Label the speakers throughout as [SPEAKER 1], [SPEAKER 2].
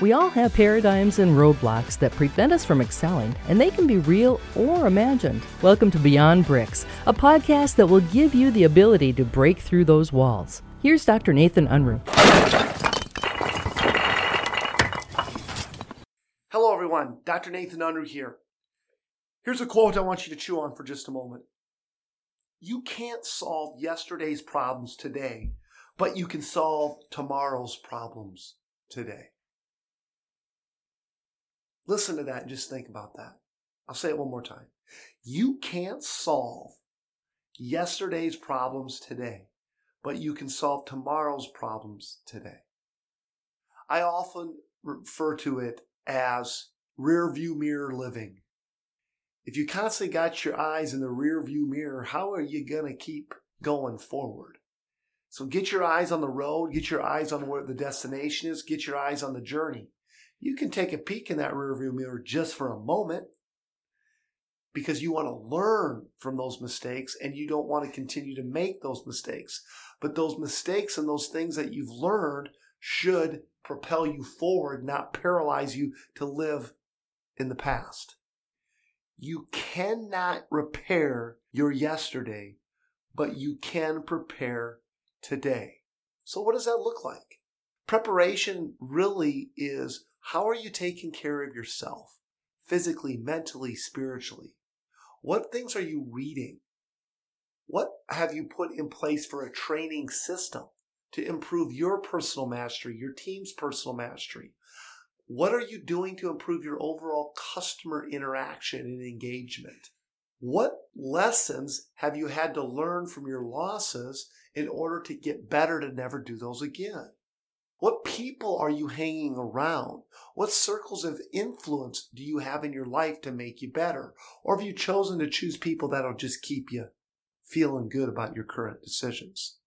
[SPEAKER 1] We all have paradigms and roadblocks that prevent us from excelling, and they can be real or imagined. Welcome to Beyond Bricks, a podcast that will give you the ability to break through those walls. Here's Dr. Nathan Unruh.
[SPEAKER 2] Hello, everyone. Dr. Nathan Unruh here. Here's a quote I want you to chew on for just a moment. You can't solve yesterday's problems today, but you can solve tomorrow's problems today. Listen to that and just think about that. I'll say it one more time. You can't solve yesterday's problems today, but you can solve tomorrow's problems today. I often refer to it as rear view mirror living. If you constantly got your eyes in the rear view mirror, how are you going to keep going forward? So get your eyes on the road, get your eyes on where the destination is, get your eyes on the journey you can take a peek in that rearview mirror just for a moment because you want to learn from those mistakes and you don't want to continue to make those mistakes. But those mistakes and those things that you've learned should propel you forward, not paralyze you to live in the past. You cannot repair your yesterday, but you can prepare today. So, what does that look like? Preparation really is how are you taking care of yourself physically, mentally, spiritually? What things are you reading? What have you put in place for a training system to improve your personal mastery, your team's personal mastery? What are you doing to improve your overall customer interaction and engagement? What lessons have you had to learn from your losses in order to get better to never do those again? What people are you hanging around? What circles of influence do you have in your life to make you better? Or have you chosen to choose people that'll just keep you feeling good about your current decisions?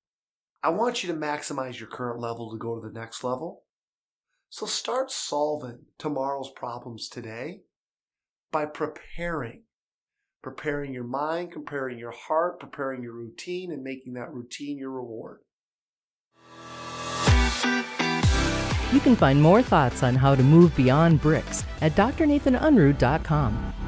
[SPEAKER 2] I want you to maximize your current level to go to the next level. So start solving tomorrow's problems today by preparing. Preparing your mind, preparing your heart, preparing your routine, and making that routine your reward.
[SPEAKER 1] You can find more thoughts on how to move beyond bricks at drnathanunruh.com.